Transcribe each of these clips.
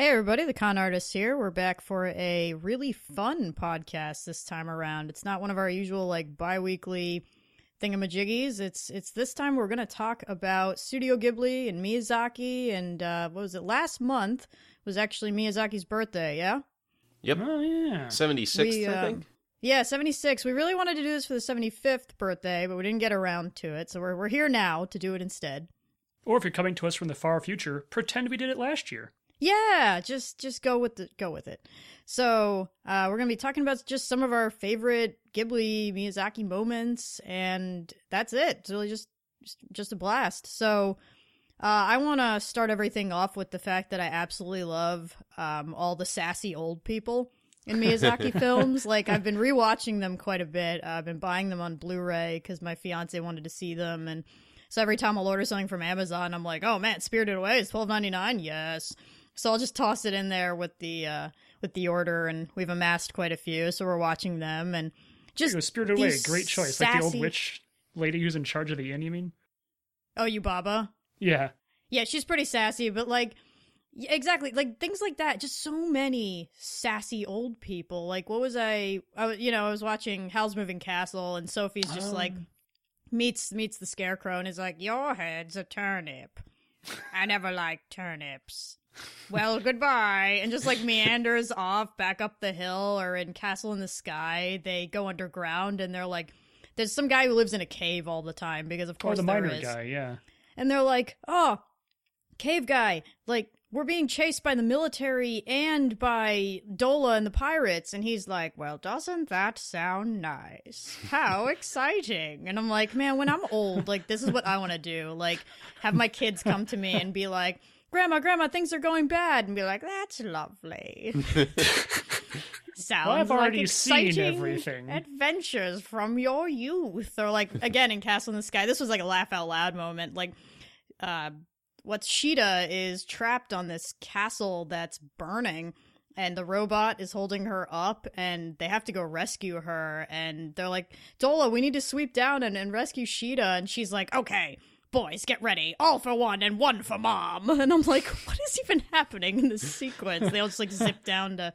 Hey, everybody, the con artist here. We're back for a really fun podcast this time around. It's not one of our usual, like, bi weekly thingamajiggies. It's it's this time we're going to talk about Studio Ghibli and Miyazaki. And uh, what was it? Last month was actually Miyazaki's birthday, yeah? Yep. Oh yeah. 76th, We, I um, think. Yeah, 76. We really wanted to do this for the 75th birthday, but we didn't get around to it. So we're, we're here now to do it instead. Or if you're coming to us from the far future, pretend we did it last year. Yeah, just just go with the go with it. So uh, we're gonna be talking about just some of our favorite Ghibli Miyazaki moments, and that's it. It's really just just, a blast. So uh, I want to start everything off with the fact that I absolutely love um, all the sassy old people in Miyazaki films. Like I've been rewatching them quite a bit. Uh, I've been buying them on Blu-ray because my fiance wanted to see them, and so every time I'll order something from Amazon, I'm like, oh man, Spirited Away is twelve ninety nine. Yes. So I'll just toss it in there with the uh, with the order, and we've amassed quite a few. So we're watching them, and just was Spirited Away, great choice. Like the old witch lady who's in charge of the inn, you mean? oh, Yubaba. Yeah. Yeah, she's pretty sassy, but like exactly like things like that. Just so many sassy old people. Like what was I? I was- you know I was watching Howl's Moving Castle, and Sophie's just Oh. like meets meets the scarecrow and is like, "Your head's a turnip. I never liked turnips." Well, goodbye, and just like meanders off back up the hill, or in Castle in the Sky, they go underground, and they're like, "There's some guy who lives in a cave all the time because of oh, course the there miner is." guy, yeah. and they're like, "Oh, cave guy, like we're being chased by the military and by Dola and the pirates." And he's like, "Well, doesn't that sound nice? How exciting!" And I'm like, "Man, when I'm old, like this is what I want to do. Like have my kids come to me and be like." Grandma, grandma, things are going bad, and be like, "That's lovely." Sounds Well, I've like already seen exciting everything. Adventures from your youth, or like again in Castle in the Sky. This was like a laugh out loud moment. Like, uh, what's Sheeta is trapped on this castle that's burning, and the robot is holding her up, and they have to go rescue her. And they're like, Dola, we need to sweep down and, and rescue Sheeta. And she's like, okay. Boys, get ready. All for one and one for mom. And I'm like, what is even happening in this sequence? They all just like zip down to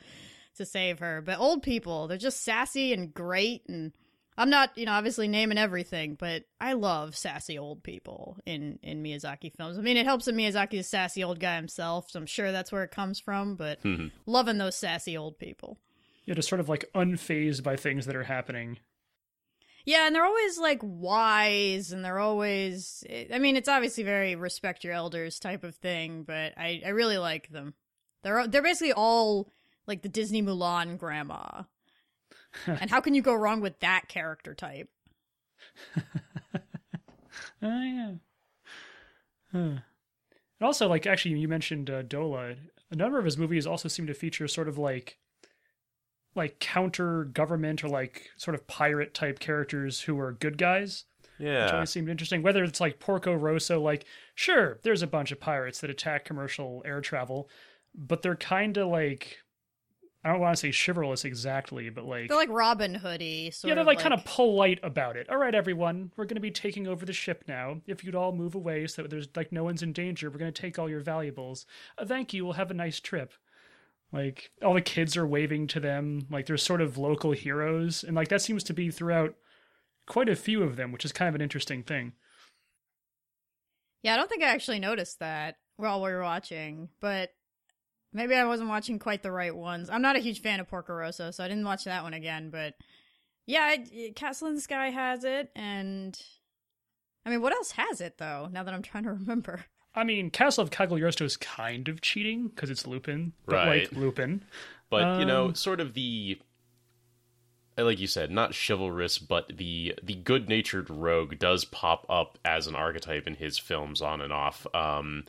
to save her. But old people, they're just sassy and great and I'm not, you know, obviously naming everything, but I love sassy old people in in Miyazaki films. I mean, it helps that Miyazaki's a sassy old guy himself, so I'm sure that's where it comes from, but Mhm. loving those sassy old people. Yeah, just sort of like unfazed by things that are happening. Yeah, and they're always like wise and they're always I mean, it's obviously very respect your elders type of thing, but I I really like them. They're they're basically all like the Disney Mulan grandma. and how can you go wrong with that character type? Oh yeah. Huh. And also, like, actually, you mentioned uh, Dola. A number of his movies also seem to feature sort of like, like counter government or like sort of pirate type characters who are good guys. Yeah. Which Yeah. always seemed interesting. Whether it's like Porco Rosso, like, sure, there's a bunch of pirates that attack commercial air travel, but they're kind of like, I don't want to say chivalrous exactly, but like, They're like Robin Hoodie, sort yeah, they're of like, kind of polite about it. All right, everyone, we're going to be taking over the ship now. If you'd all move away so that there's like no one's in danger, we're going to take all your valuables. Uh, thank you. We'll have a nice trip. Like all the kids are waving to them. Like they're sort of local heroes, and like that seems to be throughout quite a few of them, which is kind of an interesting thing. Yeah, I don't think I actually noticed that while we were watching, but maybe I wasn't watching quite the right ones. I'm not a huge fan of Porco Rosso, so I didn't watch that one again, but yeah, it, Castle in the Sky has it, and I mean, what else has it though? Now that I'm trying to remember. I mean, Castle of Cagliostro is kind of cheating because it's Lupin, but Right. like Lupin. But you know, Um, sort of the like you said, not chivalrous, but the the good natured rogue does pop up as an archetype in his films on and off. Um,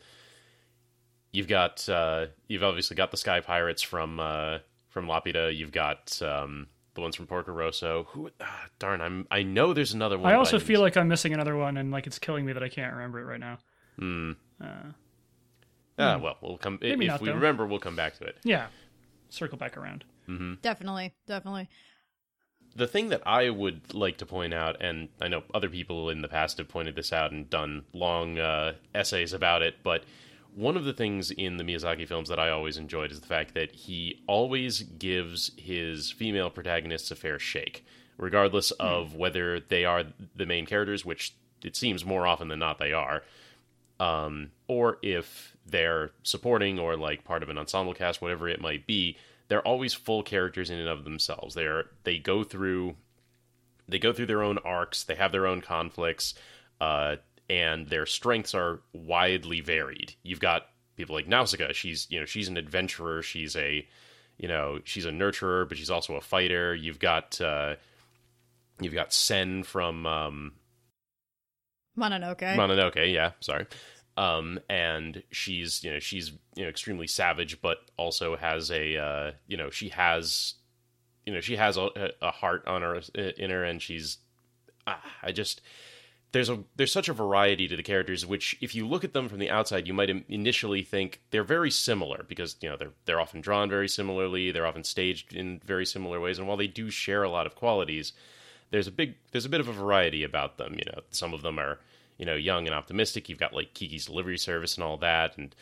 you've got uh, you've obviously got the Sky Pirates from uh, from Laputa. You've got um, the ones from Porco Rosso. Who? Ah, darn, I'm I know there's another one. I also didn't- feel like I'm missing another one, and like it's killing me that I can't remember it right now. Hmm. Uh, Ah, well, we'll come Maybe if not, we though. remember. We'll come back to it. yeah, circle back around. Definitely, definitely. the thing that I would like to point out, and I know other people in the past have pointed this out and done long uh, essays about it, but one of the things in the Miyazaki films that I always enjoyed is the fact that he always gives his female protagonists a fair shake, regardless of whether they are the main characters, which it seems more often than not they are, um, or if they're supporting or like part of an ensemble cast, whatever it might be. They're always full characters in and of themselves. They're they go through they go through their own arcs. They have their own conflicts. Uh, and their strengths are widely varied. You've got people like Nausicaa. She's you know she's an adventurer. She's a you know she's a nurturer, but she's also a fighter. You've got uh, you've got Sen from um, Mononoke. Mononoke. Yeah, sorry. Um, and she's you know she's you know extremely savage, but also has a uh, you know she has you know she has a, a heart on her in her, and she's ah, I just there's a there's such a variety to the characters which if you look at them from the outside you might initially think they're very similar because you know they're they're often drawn very similarly they're often staged in very similar ways and while they do share a lot of qualities there's a big there's a bit of a variety about them you know some of them are you know young and optimistic you've got like Kiki's delivery service and all that and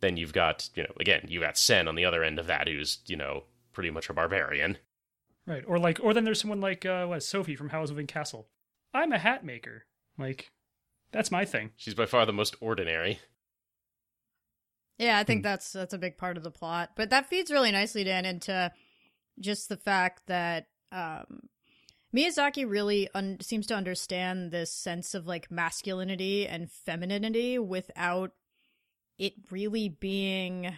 then you've got you know again you've got Sen on the other end of that who's you know pretty much a barbarian right or like or then there's someone like uh what Sophie from Howl's Moving Castle I'm a hat maker like, that's my thing. She's by far the most ordinary. Yeah, I think hmm. that's that's a big part of the plot. But that feeds really nicely, Dan, into just the fact that um, Miyazaki really un- seems to understand this sense of like masculinity and femininity without it really being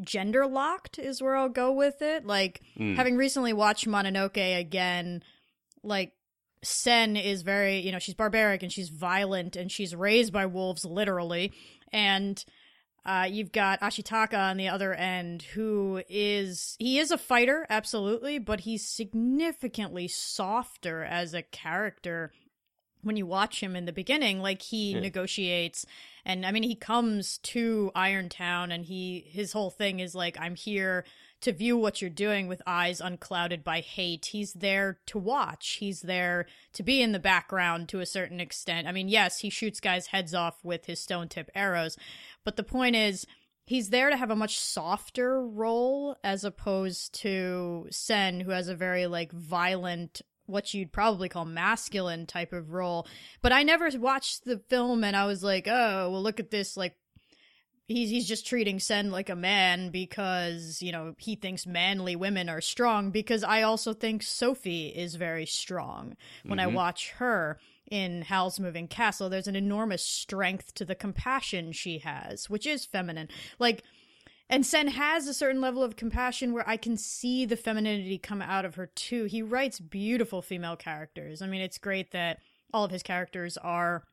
gender locked is where I'll go with it. Like mm. having recently watched Mononoke again, like Sen is very, you know, she's barbaric and she's violent and she's raised by wolves, literally. And uh, you've got Ashitaka on the other end, who is he is a fighter, absolutely, but he's significantly softer as a character when you watch him in the beginning. Like he yeah. negotiates, and I mean, he comes to Irontown, and he his whole thing is like, I'm here to view what you're doing with eyes unclouded by hate. He's there to watch. He's there to be in the background to a certain extent. I mean, yes, he shoots guys' heads off with his stone tip arrows, but the point is, he's there to have a much softer role as opposed to Sen, who has a very like violent what you'd probably call masculine type of role. But I never watched the film and I was like, oh, well, look at this like he's he's just treating Sen like a man because you know he thinks manly women are strong because I also think Sophie is very strong. When mm-hmm. I watch her in Howl's Moving Castle there's an enormous strength to the compassion she has which is feminine. Like and Sen has a certain level of compassion where I can see the femininity come out of her too. He writes beautiful female characters. I mean it's great that all of his characters are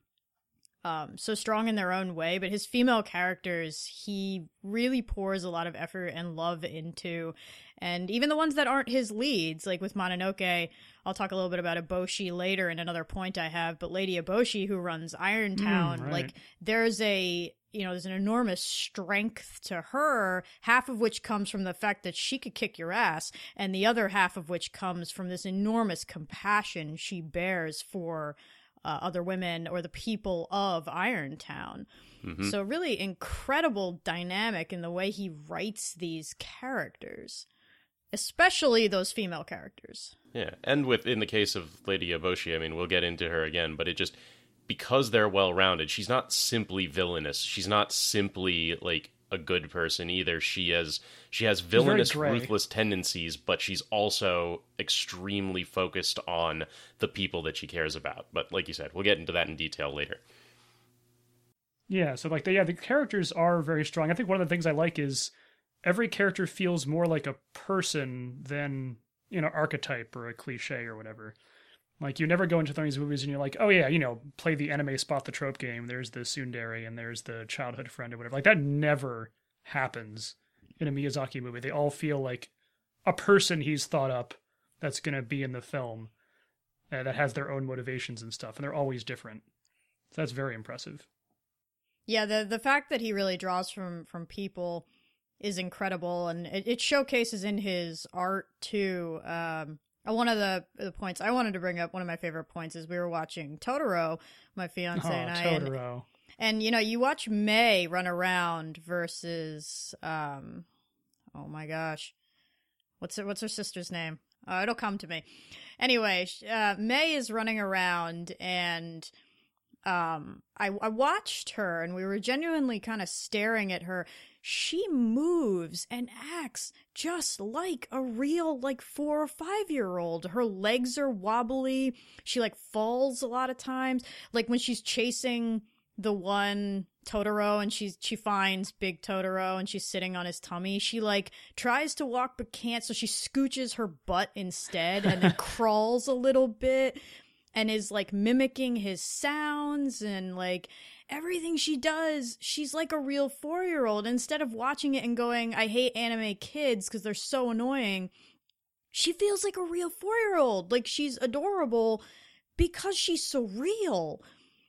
um, so strong in their own way, but his female characters, he really pours a lot of effort and love into. And even the ones that aren't his leads, like with Mononoke, I'll talk a little bit about Eboshi later in another point I have, but Lady Eboshi, who runs Irontown, mm, right. like, there's a, you know, there's an enormous strength to her, half of which comes from the fact that she could kick your ass, and the other half of which comes from this enormous compassion she bears for uh, other women or the people of Irontown. Mm-hmm. So really incredible dynamic in the way he writes these characters, especially those female characters. Yeah, and with in the case of Lady Eboshi, I mean, we'll get into her again, but it just because they're well rounded, she's not simply villainous. She's not simply like a good person either. She has she has villainous, ruthless tendencies, but she's also extremely focused on the people that she cares about. But like you said, we'll get into that in detail later. Yeah, so like the yeah, the characters are very strong. I think one of the things I like is every character feels more like a person than you know archetype or a cliche or whatever. Like you never go into these movies and you're like, oh yeah, you know, play the anime spot the trope game. There's the tsundere and there's the childhood friend or whatever. Like that never happens in a Miyazaki movie. They all feel like a person he's thought up that's going to be in the film uh, that has their own motivations and stuff, and they're always different. So that's very impressive. Yeah, the the fact that he really draws from from people is incredible, and it, it showcases in his art too. Um, one of the the points I wanted to bring up, one of my favorite points, is we were watching Totoro, my fiance oh, and I. Totoro. And you know, you watch Mei run around versus um oh my gosh. What's her, what's her sister's name? Oh, it'll come to me. Anyway, uh, Mei is running around and um I I watched her and we were genuinely kind of staring at her. She moves and acts just like a real like 4 or 5 year old. Her legs are wobbly. She like falls a lot of times. Like when she's chasing the one Totoro and she's she finds big Totoro and she's sitting on his tummy. She like tries to walk but can't, so she scooches her butt instead and then crawls a little bit and is like mimicking his sounds and like everything she does, she's like a real 4-year-old instead of watching it and going, "I hate anime kids because they're so annoying." She feels like a real 4-year-old. Like she's adorable because she's so real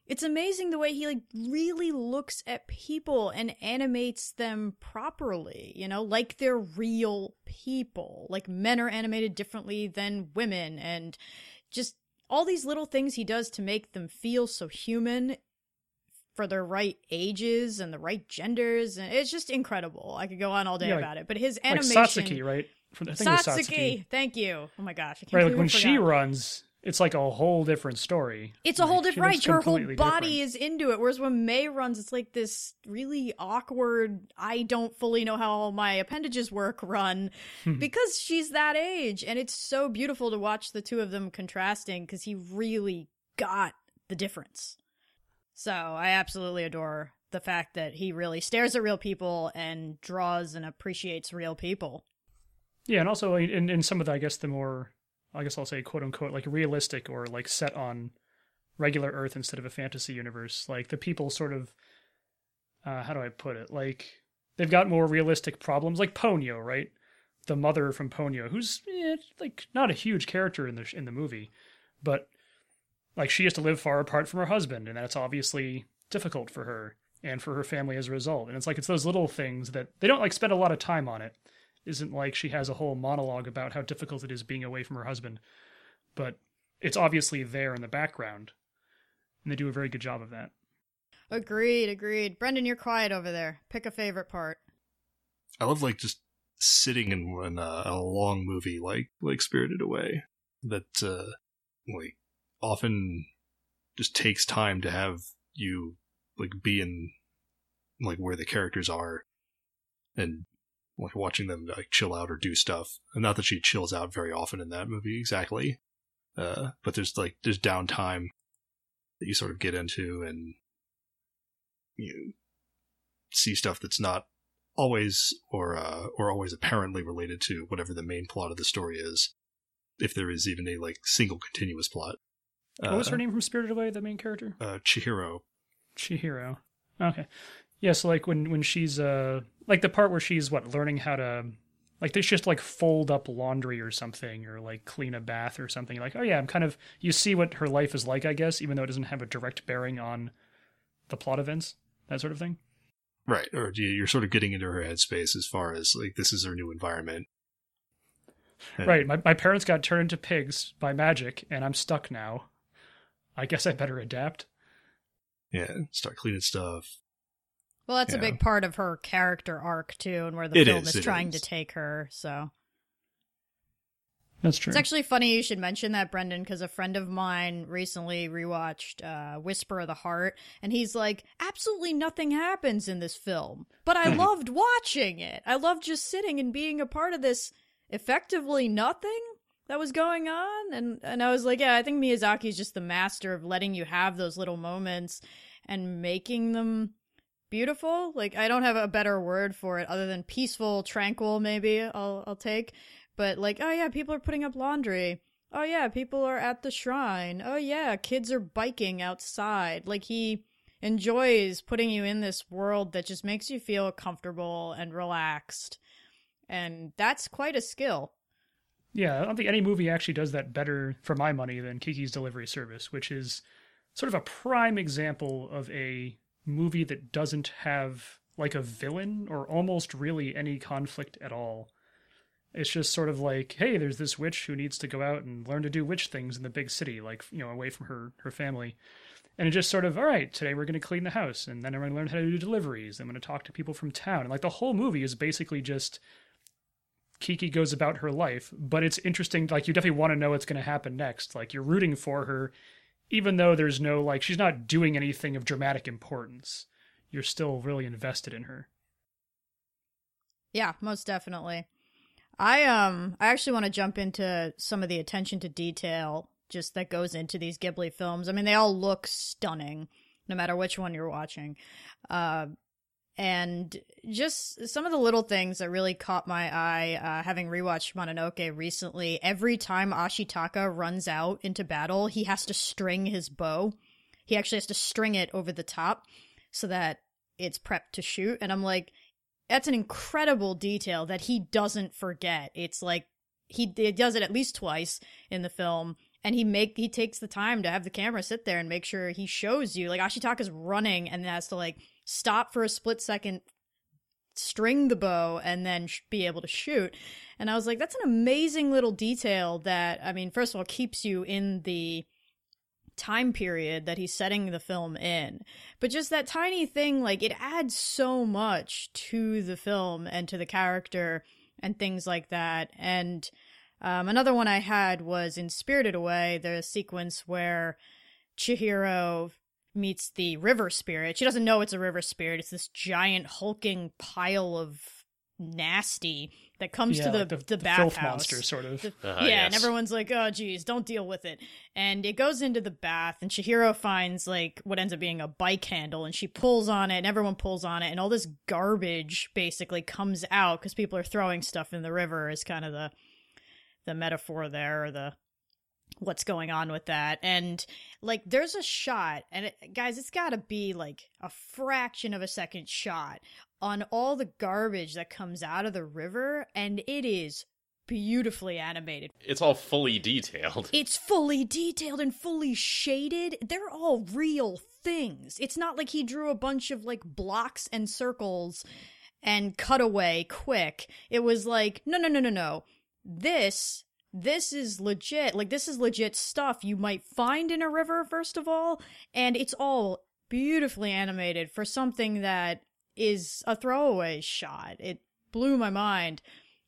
it's amazing the way he like really looks at people and animates them properly you know like they're real people like men are animated differently than women and just all these little things he does to make them feel so human for their right ages and the right genders and it's just incredible i could go on all day Yeah, like- about it but his animation Like Satsuki, right? From the Satsuki, Satsuki. thank you oh my gosh I can't Right, like when she runs, it's like a whole different story. It's a Like, whole different right. Her whole body different. is into it. Whereas when Mei runs, it's like this really awkward, I don't fully know how my appendages work run because she's that age. And it's so beautiful to watch the two of them contrasting because he really got the difference. So I absolutely adore the fact that he really stares at real people and draws and appreciates real people. Yeah, and also in, in some of the, I guess, the more, I guess I'll say, quote unquote, like realistic or like set on regular Earth instead of a fantasy universe. Like the people sort of, uh, how do I put it? Like they've got more realistic problems, like Ponyo, right? The mother from Ponyo, who's eh, like not a huge character in the in the movie, but like she has to live far apart from her husband, and that's obviously difficult for her and for her family as a result. And it's like it's those little things that they don't like spend a lot of time on it isn't like she has a whole monologue about how difficult it is being away from her husband, but it's obviously there in the background, and they do a very good job of that. Agreed, agreed. Brendan, you're quiet over there. Pick a favorite part. I love like just sitting in, in a, a long movie like like Spirited Away that uh like often just takes time to have you like be in like where the characters are and like watching them like chill out or do stuff. And not that she chills out very often in that movie exactly. Uh but there's like there's downtime that you sort of get into and you see stuff that's not always or uh, or always apparently related to whatever the main plot of the story is, if there is even a like single continuous plot. What was Uh, her name from Spirited Away? The main character, Uh, Chihiro. Chihiro. Okay, yeah. So like when when she's uh like the part where she's what learning how to like they just like fold up laundry or something or like clean a bath or something. Like oh yeah, I'm kind of you see what her life is like, I guess, even though it doesn't have a direct bearing on the plot events, that sort of thing. Right, or you- you're sort of getting into her headspace as far as like this is her new environment. And- Right. My, my parents got turned into pigs by magic, and I'm stuck now. I guess I better adapt. Yeah, start cleaning stuff. Well, that's a big part of her character arc too, and where the It film is, is, trying is. to take her. So That's true. it's actually funny you should mention that, Brendan, because a friend of mine recently rewatched uh, Whisper of the Heart, and he's like, "Absolutely nothing happens in this film, but I loved watching it. I loved just sitting and being a part of this effectively nothing." That was going on, and and I was like, yeah, I think Miyazaki is just the master of letting you have those little moments and making them beautiful. Like I don't have a better word for it other than peaceful, tranquil. Maybe I'll I'll take. But like, oh yeah, people are putting up laundry. Oh yeah, people are at the shrine. Oh yeah, kids are biking outside. Like he enjoys putting you in this world that just makes you feel comfortable and relaxed. And that's quite a skill. Yeah, I don't think any movie actually does that better for my money than Kiki's Delivery Service, which is sort of a prime example of a movie that doesn't have like a villain or almost really any conflict at all. It's just sort of like, hey, there's this witch who needs to go out and learn to do witch things in the big city, like you know, away from her her family. and it just sort of all right today we're going to clean the house and then i'm going to learn how to do deliveries i'm going to talk to people from town and like the whole movie is basically just kiki goes about her life but it's interesting like you definitely want to know what's going to happen next like you're rooting for her even though there's no like she's not doing anything of dramatic importance you're still really invested in her Yeah, most definitely. I um I actually want to jump into some of the attention to detail just that goes into these Ghibli films. I mean, they all look stunning no matter which one you're watching. Uh and just some of the little things that really caught my eye uh, having rewatched Mononoke recently. Every time Ashitaka runs out into battle, he has to string his bow. He actually has to string it over the top so that it's prepped to shoot. And I'm like, that's an incredible detail that he doesn't forget. It's like he, does it at least twice in the film, and he make he takes the time to have the camera sit there and make sure he shows you like Ashitaka's running and has to like stop for a split second, string the bow, and then sh- be able to shoot. And I was like, that's an amazing little detail that I mean, first of all, keeps you in the time period that he's setting the film in. But just that tiny thing, like it adds so much to the film and to the character and things like that. And um, another one I had was in Spirited Away, the sequence where Chihiro meets the river spirit. She doesn't know it's a river spirit. It's this giant hulking pile of nasty that comes yeah to the, like the, the, the filth bathhouse. monster sort of The- Uh-huh, yeah, and everyone's like, "Oh, geez, don't deal with it." And it goes into the bath, and Chihiro finds like what ends up being a bike handle, and she pulls on it, and everyone pulls on it, and all this garbage basically comes out because people are throwing stuff in the river. Is kind of the the metaphor there, or the what's going on with that. And like, there's a shot, and it, guys, it's got to be like a fraction of a second shot on all the garbage that comes out of the river, and it is beautifully animated. It's all fully detailed. It's fully detailed and fully shaded. They're all real things. It's not like he drew a bunch of like blocks and circles and cut away quick. It was like, no, no, no, no, no. This this is legit. Like this is legit stuff you might find in a river first of all, and it's all beautifully animated for something that is a throwaway shot. It blew my mind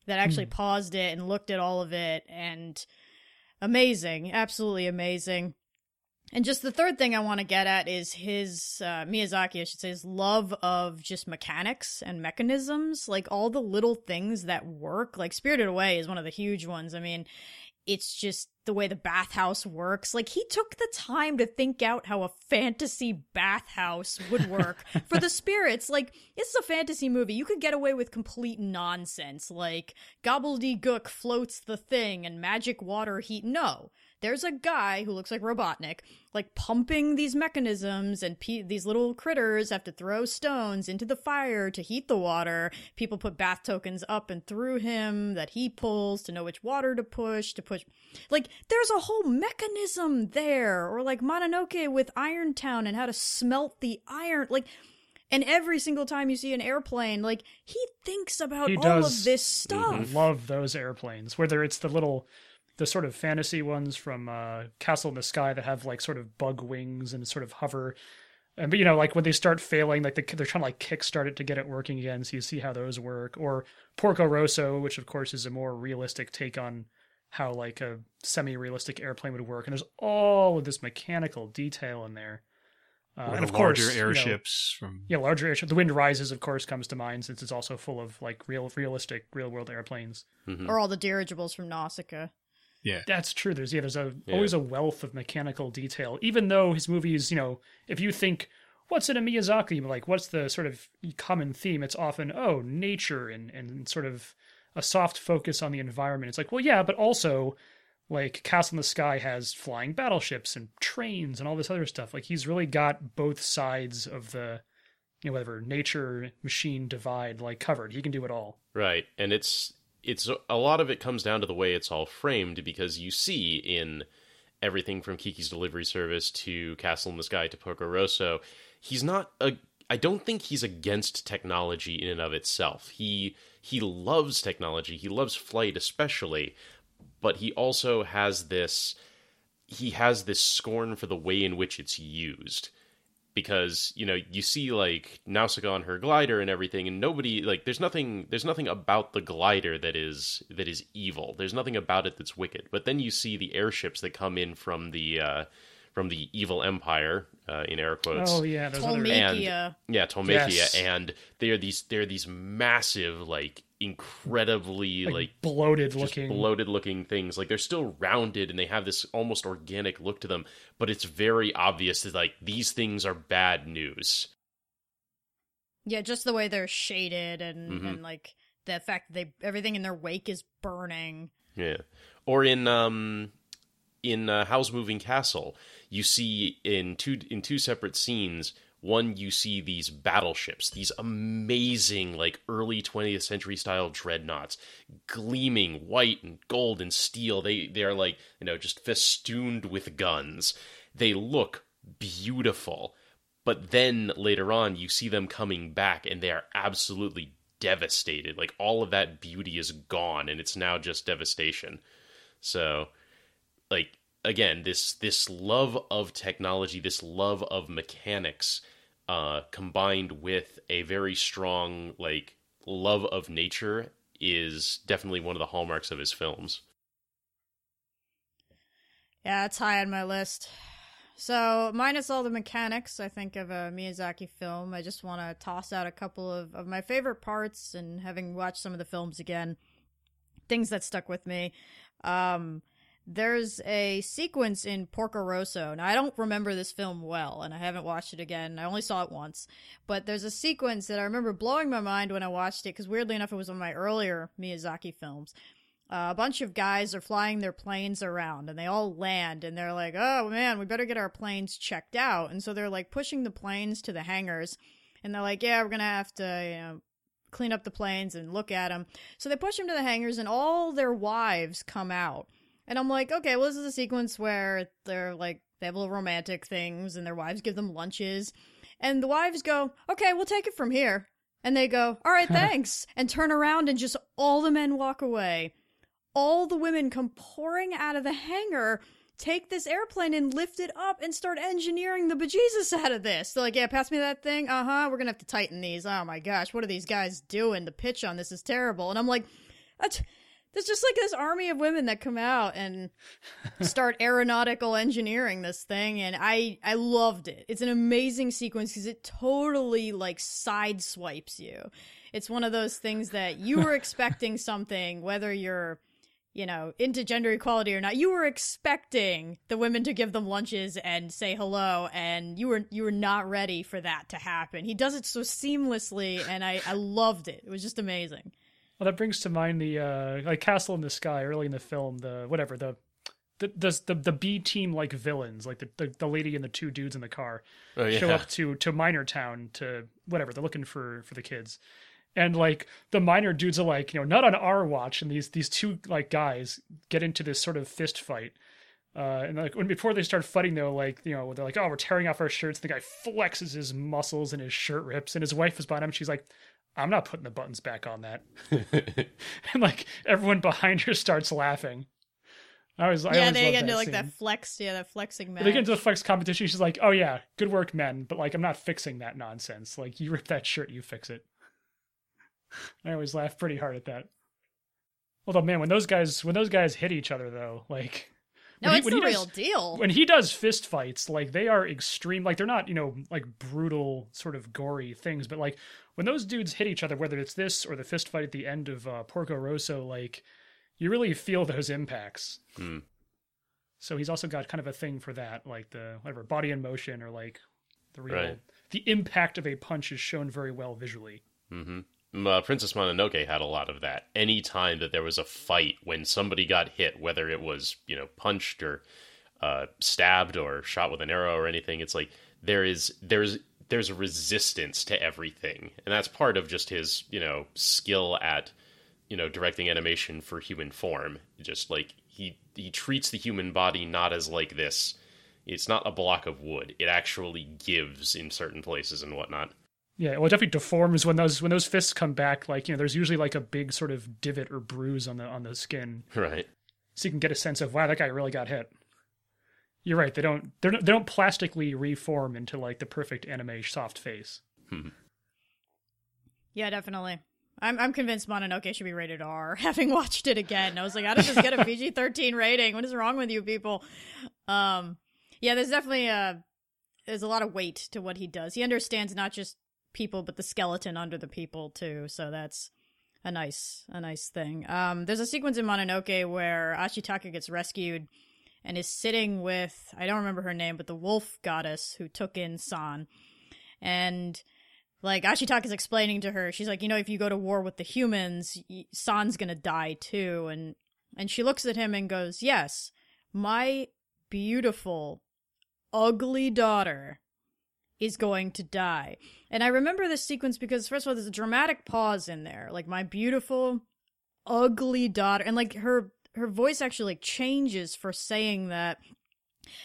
that I actually hmm. paused it and looked at all of it and amazing, absolutely amazing. And just the third thing I want to get at is his uh, Miyazaki, I should say, his love of just mechanics and mechanisms, like all the little things that work. Like Spirited Away is one of the huge ones. I mean, it's just the way the bathhouse works. Like he took the time to think out how a fantasy bathhouse would work for the spirits. Like this is a fantasy movie. You could get away with complete nonsense, like gobbledygook floats the thing and magic water heat. No, there's a guy who looks like Robotnik, like pumping these mechanisms, and pe- these little critters have to throw stones into the fire to heat the water. People put bath tokens up and through him that he pulls to know which water to push, to push. Like, there's a whole mechanism there. Or like Mononoke with Iron Town and how to smelt the iron. Like, and every single time you see an airplane, like, he thinks about He all of this stuff. love those airplanes whether it's the little the sort of fantasy ones from uh, castle in the sky that have like sort of bug wings and sort of hover and but you know like when they start failing like they, they're trying to like kickstart it to get it working again so you see how those work or porco rosso which of course is a more realistic take on how like a semi-realistic airplane would work and there's all of this mechanical detail in there uh, and the of course larger you know, airships from yeah, larger airship. The Wind Rises, of course, comes to mind since it's also full of like real, realistic, real world airplanes. Mhm. Or all the dirigibles from Nausicaa. Yeah. That's true. There's yeah, there's a Yeah. always a wealth of mechanical detail. Even though his movies, you know, if you think what's in a Miyazaki, like what's the sort of common theme? It's often oh nature and and sort of a soft focus on the environment. It's like well yeah, but also like Castle in the Sky has flying battleships and trains and all this other stuff. Like he's really got both sides of the you know whatever nature machine divide like covered. He can do it all. Right, and it's it's a lot of it comes down to the way it's all framed because you see in everything from Kiki's Delivery Service to Castle in the Sky to Porco Rosso, he's not a. I don't think he's against technology in and of itself. He he loves technology. He loves flight especially, but he also has this he has this scorn for the way in which it's used because you know you see like Nausicaa on her glider and everything and nobody like there's nothing there's nothing about the glider that is that is evil there's nothing about it that's wicked but then you see the airships that come in from the uh from the evil empire uh, in air quotes Oh yeah, those other Tolmekia. yeah Tolmekia Yes. and they are these they're these massive like incredibly like, like bloated just looking. bloated looking things. Like they're still rounded and they have this almost organic look to them, but it's very obvious that like these things are bad news. Yeah, just the way they're shaded and Mhm. and like the fact that they everything in their wake is burning. Yeah. Or in um in uh, Howl's Moving Castle, you see in two in two separate scenes. One, you see these battleships, these amazing, like early 20th century style dreadnoughts, gleaming white and gold and steel. They they are like you know just festooned with guns. They look beautiful, but then later on, you see them coming back, and they are absolutely devastated. Like all of that beauty is gone, and it's now just devastation. So, like again, this this love of technology, this love of mechanics, uh, combined with a very strong like love of nature, is definitely one of the hallmarks of his films. Yeah, it's high on my list. So, minus all the mechanics, I think, of a Miyazaki film, I just want to toss out a couple of, of my favorite parts and having watched some of the films again, things that stuck with me. Um, there's a sequence in Porco Rosso. Now, I don't remember this film well, and I haven't watched it again. I only saw it once. But there's a sequence that I remember blowing my mind when I watched it, because weirdly enough, it was one of my earlier Miyazaki films uh, a bunch of guys are flying their planes around and they all land and they're like, oh man, we better get our planes checked out. And so they're like pushing the planes to the hangars and they're like, yeah, we're going to have to, you know, clean up the planes and look at them. So they push them to the hangars and all their wives come out. And I'm like, okay, well, this is a sequence where they're like, they have little romantic things and their wives give them lunches. And the wives go, okay, we'll take it from here. And they go, all right, thanks. and turn around and just all the men walk away all the women come pouring out of the hangar, take this airplane and lift it up and start engineering the bejesus out of this. They're like, yeah, pass me that thing. Uh huh. We're gonna have to tighten these. Oh my gosh, what are these guys doing? The pitch on this is terrible. And I'm like, "That's- there's just like this army of women that come out and start aeronautical engineering this thing and i i loved it. It's an amazing sequence because it totally like sideswipes you. It's one of those things that you were expecting something whether you're you know into gender equality or not you were expecting the women to give them lunches and say hello and you were you were not ready for that to happen. He does it so seamlessly and i i loved it. It was just amazing Well, that brings to mind the uh, like Castle in the Sky early in the film. The whatever the the the the, the B team like villains, like the, the the lady and the two dudes in the car, Oh, yeah. show up to to miner town to whatever they're looking for for the kids, and like the miner dudes are like you know not on our watch, and these these two like guys get into this sort of fist fight. Uh, and like when before they start fighting though, like you know they're like, "Oh, we're tearing off our shirts." The guy flexes his muscles and his shirt rips, and his wife is behind him. She's like, "I'm not putting the buttons back on that." and like everyone behind her starts laughing. I was, I yeah always they get into that like scene. that flex yeah that flexing match They get into the flex competition. She's like, "Oh yeah, good work, men," but like, I'm not fixing that nonsense. Like, you rip that shirt, you fix it. I always laugh pretty hard at that. Although, man, when those guys when those guys hit each other, though, like, no when he- it's when the real does- deal when he does fist fights, like they are extreme. Like they're not, you know, like brutal, sort of gory things, but like when those dudes hit each other, whether it's this or the fist fight at the end of uh, Porco Rosso, like you really feel those impacts. Hmm. So he's also got kind of a thing for that, like the whatever body in motion or like the real Right. the impact of a punch is shown very well visually. hmm Uh, Princess Mononoke had a lot of that. Any time that there was a fight, when somebody got hit, whether it was you know punched or uh, stabbed or shot with an arrow or anything, it's like there is there's there's a resistance to everything, and that's part of just his you know skill at you know directing animation for human form. Just like he he treats the human body not as like this. It's not a block of wood. It actually gives in certain places and whatnot. Yeah, well, it definitely deforms when those when those fists come back. Like you know, there's usually like a big sort of divot or bruise on the on the skin, Right. so you can get a sense of wow, that guy really got hit. You're right. They don't. They're, they don't plastically reform into like the perfect anime soft face. Yeah, definitely. I'm I'm convinced Mononoke should be rated R. Having watched it again, I was like, how does this get a PG-13 rating? What is wrong with you people? Um, yeah, there's definitely a there's a lot of weight to what he does. He understands not just people, but the skeleton under the people too. So that's a nice a nice thing. Um, there's a sequence in Mononoke where Ashitaka gets rescued and is sitting with I don't remember her name, but the wolf goddess who took in San, and like Ashitaka is explaining to her, she's like, you know, if you go to war with the humans, San's gonna die too, and and she looks at him and goes, yes, my beautiful, ugly daughter is going to die. And I remember this sequence because first of all, there's a dramatic pause in there, like my beautiful, ugly daughter, and like her her voice actually like changes for saying that.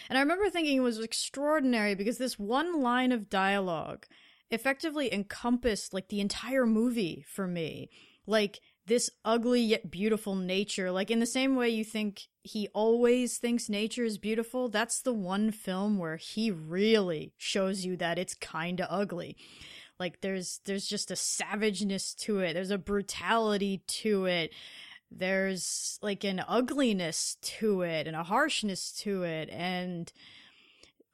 And I remember thinking it was extraordinary because this one line of dialogue effectively encompassed like the entire movie for me. Like this ugly yet beautiful nature. Like in the same way you think he always thinks nature is beautiful, that's the one film where he really shows you that it's kind of ugly. Like there's there's just a savageness to it. There's a brutality to it. There's like an ugliness to it and a harshness to it and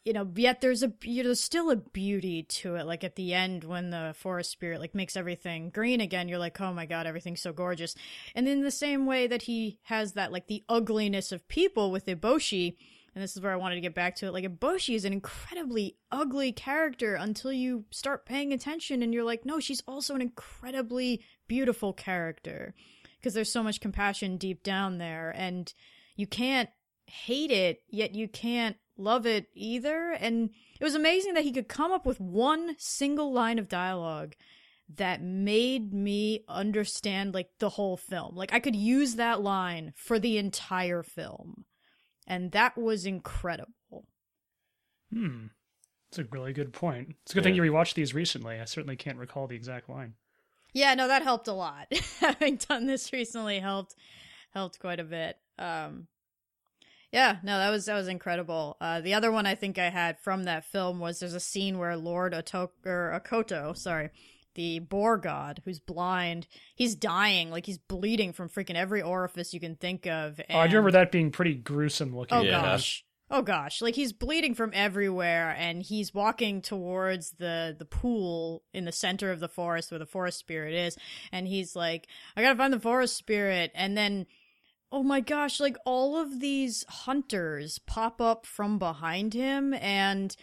you know, yet there's a you know, there's still a beauty to it. Like at the end, when the forest spirit like makes everything green again, you're like, oh my god, everything's so gorgeous. And in the same way that he has that like the ugliness of people with Eboshi, and this is where I wanted to get back to it. Like Eboshi is an incredibly ugly character until you start paying attention, and you're like, no, she's also an incredibly beautiful character because there's so much compassion deep down there, and you can't hate it, yet you can't love it either. And it was amazing that he could come up with one single line of dialogue that made me understand like the whole film. Like I could use that line for the entire film. And that was incredible. Hmm. That's a really good point. It's a good thing you rewatched these recently. I certainly can't recall the exact line. Yeah, no, that helped a lot. Having done this recently helped helped quite a bit. Um yeah, no, that was that was incredible. Uh, the other one I think I had from that film was there's a scene where Lord Oto- or Okkoto, sorry, the boar god who's blind, he's dying, like he's bleeding from freaking every orifice you can think of. Oh, I remember that being pretty gruesome looking. Oh Yeah. gosh. Oh gosh, like he's bleeding from everywhere and he's walking towards the the pool in the center of the forest where the forest spirit is and he's like I got to find the forest spirit and then oh my gosh, like all of these hunters pop up from behind him and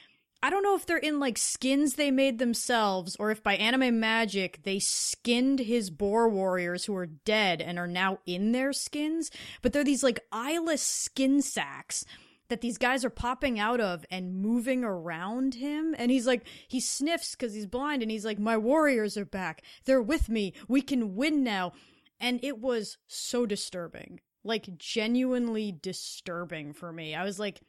I don't know if they're in like skins they made themselves or if by anime magic they skinned his boar warriors who are dead and are now in their skins, but they're these like eyeless skin sacks that these guys are popping out of and moving around him and he's like he sniffs cuz he's blind and he's like my warriors are back. They're with me. We can win now. And it was so disturbing. Like genuinely disturbing for me. I was like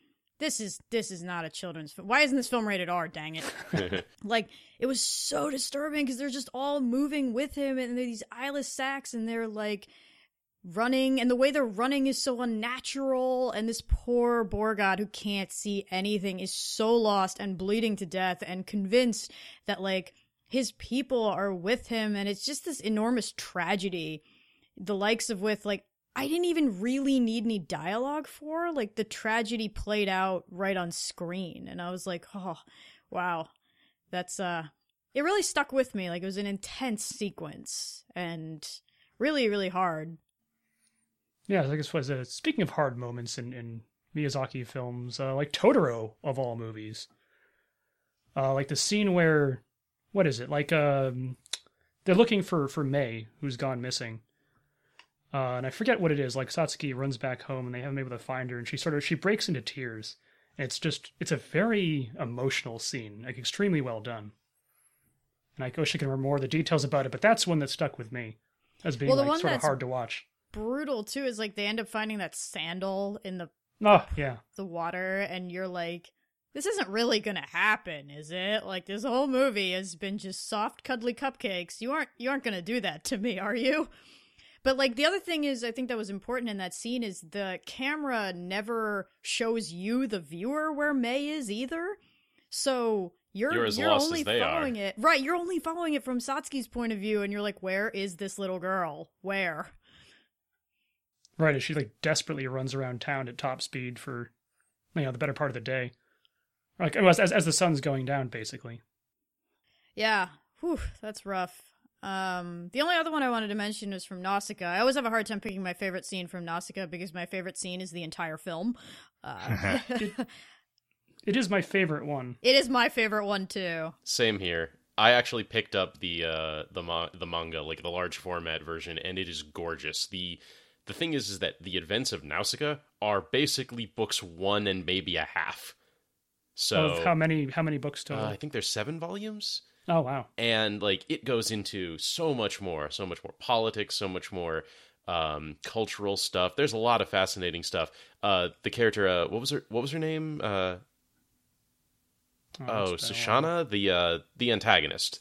this is this is not a children's film. Why isn't this film rated R? Dang it! like it was so disturbing because they're just all moving with him, and they're these eyeless sacks, and they're like running, and the way they're running is so unnatural. And this poor boar god who can't see anything is so lost and bleeding to death, and convinced that like his people are with him, and it's just this enormous tragedy. The likes of with like I didn't even really need any dialogue for. Like the tragedy played out right on screen, and I was like, oh, wow, that's uh, it really stuck with me. Like it was an intense sequence and really, really hard. Yeah, I guess was uh, speaking of hard moments in, in Miyazaki films, uh, like Totoro of all movies. Uh, like the scene where, what is it? Like um, they're looking for for Mei, who's gone missing. Uh, and I forget what it is. Like Satsuki runs back home, and they haven't been able to find her, and she sort of she breaks into tears. And it's just it's a very emotional scene, like extremely well done. And I wish I could remember more of the details about it, but that's one that stuck with me as being Well, like sort of hard to watch. Brutal too is like they end up finding that sandal in the Oh yeah, the water, and you're like, this isn't really gonna happen, is it? Like this whole movie has been just soft, cuddly cupcakes. You aren't you aren't gonna do that to me, are you? But like the other thing is, I think that was important in that scene is the camera never shows you, the viewer, where Mei is either. So you're You're as you're lost only as they are. following it, right? You're only following it from Satsuki's point of view, and you're like, where is this little girl? Where? Right, as she like desperately runs around town at top speed for you know the better part of the day, like as as, as the sun's going down, basically. Yeah, whew, that's rough. Um, the only other one I wanted to mention was from Nausicaa. I always have a hard time picking my favorite scene from Nausicaa because my favorite scene is the entire film. Uh, It is my favorite one. it is my favorite one too. Same here. I actually picked up the uh, the ma- the manga, like the large format version, and it is gorgeous. the The thing is, is that the events of Nausicaa are basically books one and maybe a half. So of how many how many books uh, total? I think there's seven volumes. Oh wow. and like it goes into so much more so much more politics so much more um cultural stuff there's a lot of fascinating stuff uh the character uh what was her what was her name uh oh it's been a while. Kushana the uh the antagonist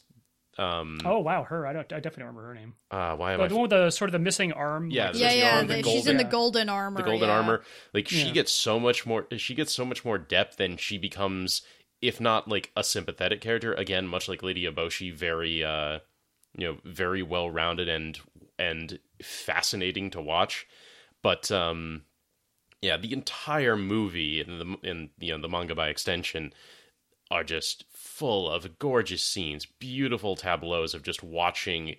um Oh wow, her. I don't. I definitely remember her name. uh why am Oh, I the one with the sort of the missing arm. Yeah, like, Yeah, yeah, arm, the the- she's in the golden- golden armor. the golden yeah. armor like she gets so much more she gets so much more depth and she becomes if not like a sympathetic character. Again much like lady Eboshi very uh you know very well rounded and and fascinating to watch. But um yeah the entire movie and the and you know the manga by extension are just full of gorgeous scenes beautiful tableaus of just watching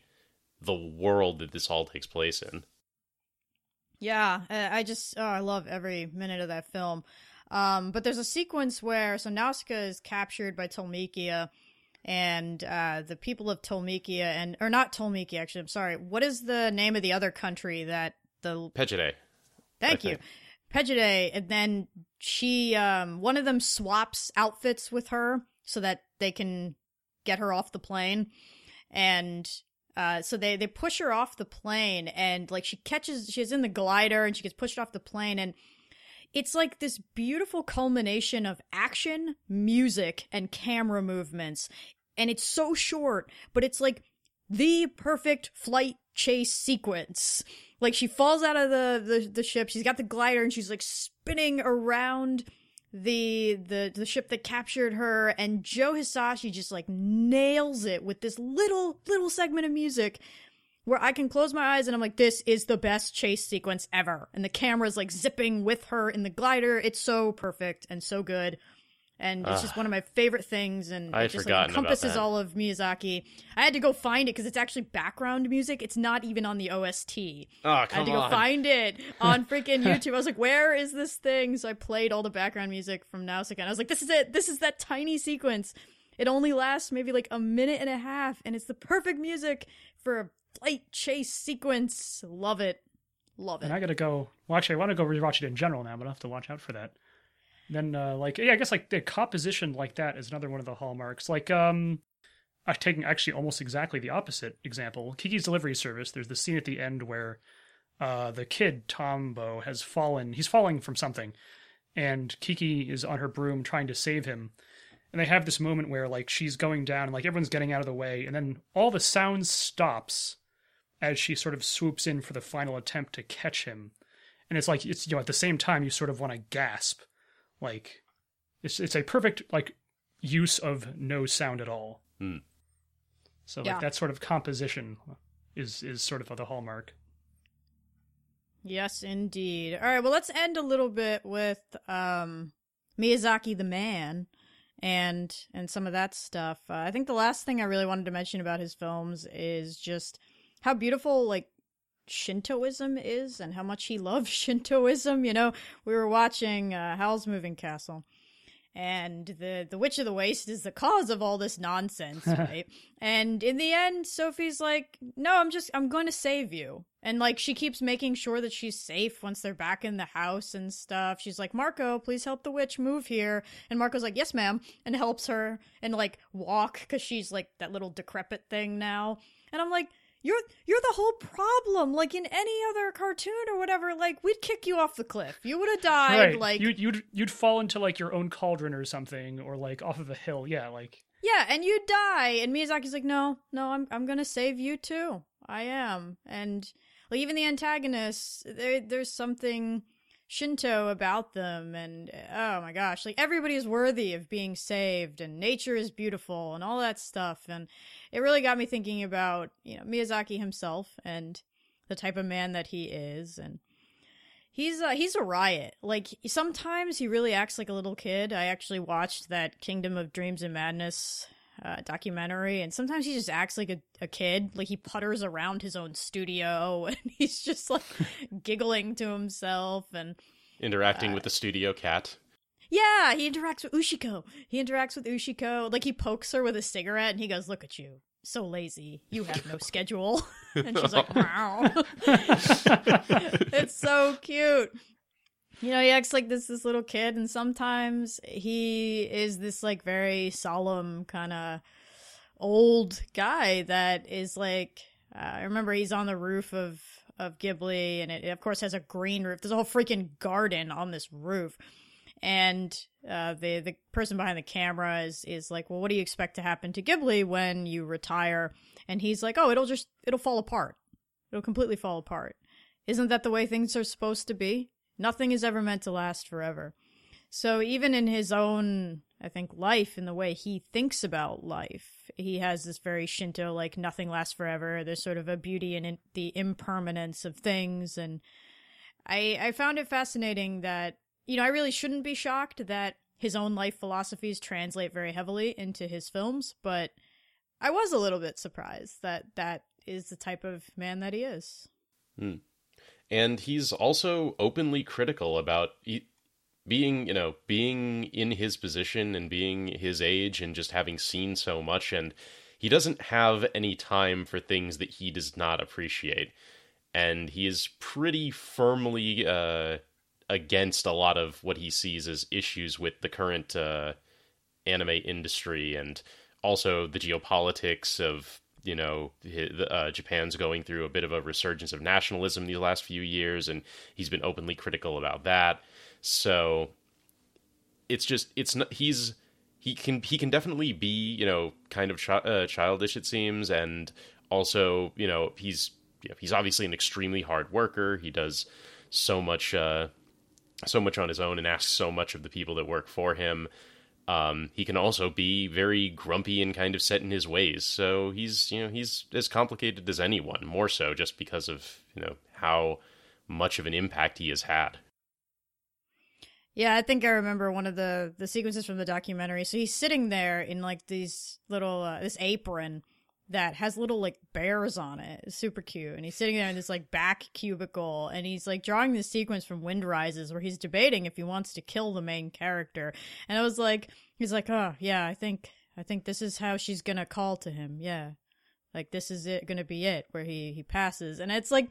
the world that this all takes place in. Yeah, I just oh, I love every minute of that film. Um, but there's a sequence where so Nausicaa is captured by Tolmekia, and uh, the people of Tolmekia and or not Tolmekia actually. I'm sorry. What is the name of the other country that the Pejite. Thank I you. Pejite, and then she, um, one of them swaps outfits with her so that they can get her off the plane, and uh, so they they push her off the plane, and like she catches, she's in the glider, and she gets pushed off the plane, and it's like this beautiful culmination of action, music, and camera movements, and it's so short, but it's like the perfect flight chase sequence. Like she falls out of the, the, the ship, she's got the glider and she's like spinning around the the the ship that captured her and Joe Hisaishi just like nails it with this little little segment of music where I can close my eyes and I'm like this is the best chase sequence ever and the camera's like zipping with her in the glider it's so perfect and so good and it's just Ah. one of my favorite things and I it just like encompasses all of Miyazaki. I had to go find it because it's actually background music. It's not even on the OST. Oh, I had to go on. find it on freaking YouTube. I was like, "Where is this thing?" So I played all the background music from Nausicaa. And I was like, "This is it. This is that tiny sequence. It only lasts maybe like a minute and a half, and it's the perfect music for a flight chase sequence. Love it, love it." And I gotta go. Well, actually, I want to go rewatch it in general now, but I have to watch out for that. Then, uh, like, yeah, I guess like the composition like that is another one of the hallmarks. Like, um, I've taken actually almost exactly the opposite example. Kiki's Delivery Service. There's the scene at the end where, uh, the kid Tombo has fallen. He's falling from something, and Kiki is on her broom trying to save him. And they have this moment where like she's going down and like everyone's getting out of the way, and then all the sound stops as she sort of swoops in for the final attempt to catch him. And it's like it's you know at the same time you sort of want to gasp, like it's it's a perfect like use of no sound at all. Hmm. So like Yeah. that sort of composition is is sort of the hallmark. Yes, indeed. All right, well, let's end a little bit with um, Miyazaki the man and and some of that stuff. Uh, I think the last thing I really wanted to mention about his films is just how beautiful like Shintoism is and how much he loves Shintoism. You know, we were watching uh, Howl's Moving Castle. And the the Witch of the Waste is the cause of all this nonsense, right? And in the end, Sophie's like, "No, I'm just I'm going to save you." And like she keeps making sure that she's safe once they're back in the house and stuff. She's like, "Markl, please help the witch move here." And Markl's like, "Yes, ma'am," and helps her and like walk cuz she's like that little decrepit thing now. And I'm like, "You're you're the whole problem. Like in any other cartoon or whatever, like we'd kick you off the cliff. You would have died right. like you'd you'd you'd fall into like your own cauldron or something, or like off of a hill. Yeah, like Yeah, and you'd die. And Miyazaki's like, no, no, I'm I'm gonna save you too. I am. And like even the antagonists, there there's something Shinto about them and oh my gosh, like everybody is worthy of being saved and nature is beautiful and all that stuff and it really got me thinking about, you know, Miyazaki himself and the type of man that he is and he's uh, he's a riot. Like sometimes he really acts like a little kid. I actually watched that Kingdom of Dreams and Madness uh, documentary, and sometimes he just acts like a, a kid. Like he putters around his own studio, and he's just like giggling to himself and interacting uh, with the studio cat. Yeah, he interacts with Ushiko. He interacts with Ushiko. Like he pokes her with a cigarette, and he goes, "Look at you, so lazy. You have no schedule." and she's like, "Wow." it's so cute. You know, he acts like this this little kid, and sometimes he is this like very solemn kind of old guy that is like. Uh, I remember he's on the roof of of Ghibli, and it, it, of course has a green roof. There's a whole freaking garden on this roof, and uh, the the person behind the camera is is like, well, what do you expect to happen to Ghibli when you retire? And he's like, oh, it'll just it'll fall apart. It'll completely fall apart. Isn't that the way things are supposed to be? Nothing is ever meant to last forever. So even in his own, I think, life, in the way he thinks about life, he has this very Shinto, like nothing lasts forever. There's sort of a beauty in it, the impermanence of things, and I I found it fascinating that you know I really shouldn't be shocked that his own life philosophies translate very heavily into his films, but I was a little bit surprised that that is the type of man that he is. Hmm and he's also openly critical about being you know being in his position and being his age and just having seen so much and he doesn't have any time for things that he does not appreciate and he is pretty firmly uh, against a lot of what he sees as issues with the current uh, anime industry and also the geopolitics of you know, uh, Japan's going through a bit of a resurgence of nationalism these last few years, and he's been openly critical about that. So it's just it's not he's he can he can definitely be you know kind of uh, childish it seems, and also you know he's you know, he's obviously an extremely hard worker. He does so much uh, so much on his own and asks so much of the people that work for him. Um, he can also be very grumpy and kind of set in his ways. So he's, you know, he's as complicated as anyone, more so just because of, you know, how much of an impact he has had. Yeah, I think I remember one of the the sequences from the documentary. So he's sitting there in like these little uh, this apron that has little like bears on it. It's super cute. And he's sitting there in this like back cubicle and he's like drawing this sequence from Wind Rises where he's debating if he wants to kill the main character. And I was like he's like, "Oh, yeah, I think I think this is how she's going to call to him." Yeah. Like this is it going to be it where he he passes. And it's like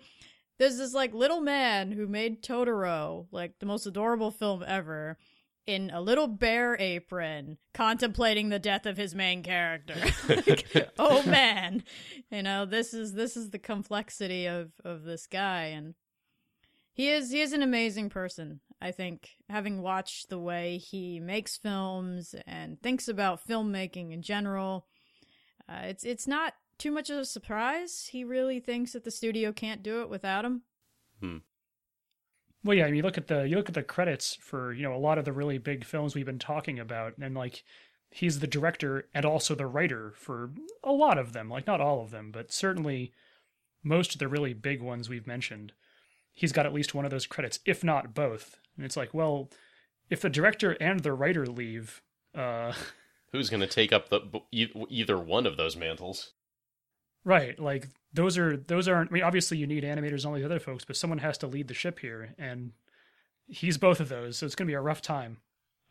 there's this like little man who made Totoro, like the most adorable film ever in a little bear apron contemplating the death of his main character. Like, oh man. You know this is this is the complexity of of this guy and he is he is an amazing person i think. Having watched the way he makes films and thinks about filmmaking in general uh, it's it's not too much of a surprise. He really thinks that the studio can't do it without him. Hmm. Well, yeah, I mean, look at the you look at the credits for you know a lot of the really big films we've been talking about, and like he's the director and also the writer for a lot of them. Like not all of them, but certainly most of the really big ones we've mentioned. He's got at least one of those credits, if not both. And it's like, well, if the director and the writer leave, uh, who's going to take up the either one of those mantles? Right, like those are those aren't. I mean, obviously you need animators and all these other folks, but someone has to lead the ship here, and he's both of those. So it's going to be a rough time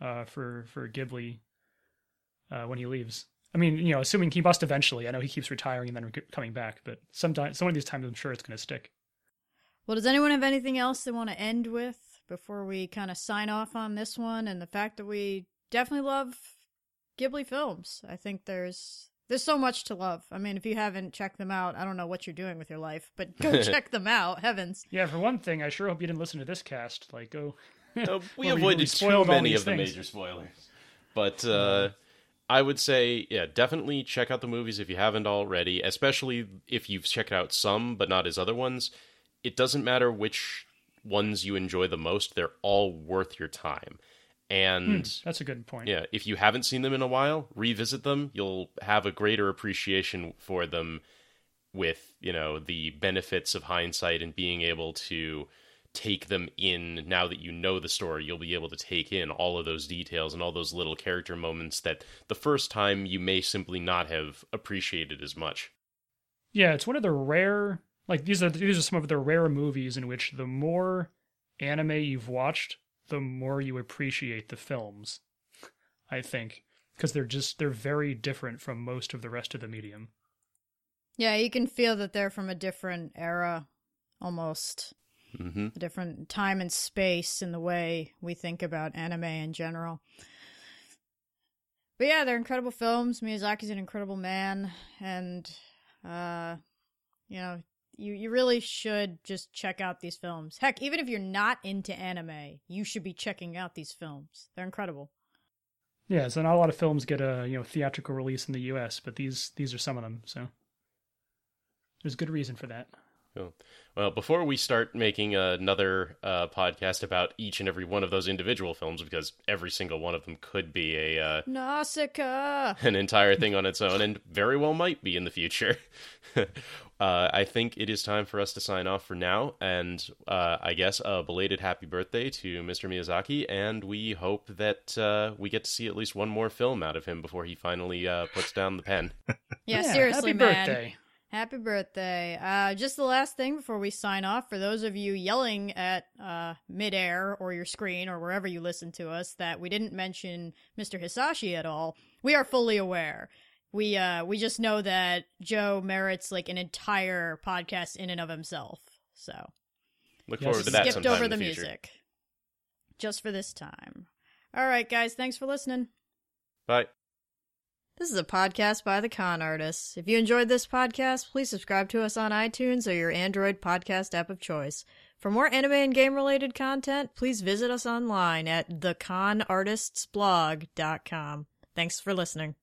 uh, for for Ghibli uh, when he leaves. I mean, you know, assuming he must eventually. I know he keeps retiring and then coming back, but sometime, some of these times, I'm sure it's going to stick. Well, does anyone have anything else they want to end with before we kind of sign off on this one? And the fact that we definitely love Ghibli films. I think there's there's so much to love. I mean, if you haven't checked them out, I don't know what you're doing with your life, but go check them out. Heavens. Yeah, for one thing, I sure hope you didn't listen to this cast. Like, go. Uh, we avoided too many of things. the major spoilers. But uh, I would say, yeah, definitely check out the movies if you haven't already, especially if you've checked out some but not his other ones. it doesn't matter which ones you enjoy the most; they're all worth your time. And Hmm, that's a good point. yeah, if you haven't seen them in a while, revisit them. You'll have a greater appreciation for them with, you know, the benefits of hindsight and being able to take them in now that you know the story. You'll be able to take in all of those details and all those little character moments that the first time you may simply not have appreciated as much. Yeah, it's one of the rare like these are these are some of the rare movies in which the more anime you've watched, the more you appreciate the films. I think because they're just they're very different from most of the rest of the medium. Yeah, you can feel that they're from a different era, almost hmm a different time and space in the way we think about anime in general. But yeah, they're incredible films. Miyazaki's an incredible man, and uh, you know, you you really should just check out these films. Heck, even if you're not into anime, you should be checking out these films. They're incredible. Yeah, so not a lot of films get a you know theatrical release in the U.S., but these these are some of them. So there's good reason for that. Cool. Well, before we start making another uh, podcast about each and every one of those individual films, because every single one of them could be a uh, Nausicaa. an entire thing on its own, and very well might be in the future. uh, I think it is time for us to sign off for now, and uh, I guess a belated happy birthday to Mr. Miyazaki, and we hope that uh, we get to see at least one more film out of him before he finally uh, puts down the pen. Yeah, seriously, happy man. birthday. Happy birthday. Uh, just the last thing before we sign off for those of you yelling at uh, midair or your screen or wherever you listen to us that we didn't mention Mr. Hisaishi at all, we are fully aware. We uh we just know that Joe merits like an entire podcast in and of himself. So Look Yes. forward to that skipped sometime over in the, the, music. Just for this time. All right, guys, thanks for listening. Bye. This is a podcast by the Con Artists. If you enjoyed this podcast, please subscribe to us on iTunes or your Android podcast app of choice. For more anime and game related content, please visit us online at theconartistsblog.com. Thanks for listening.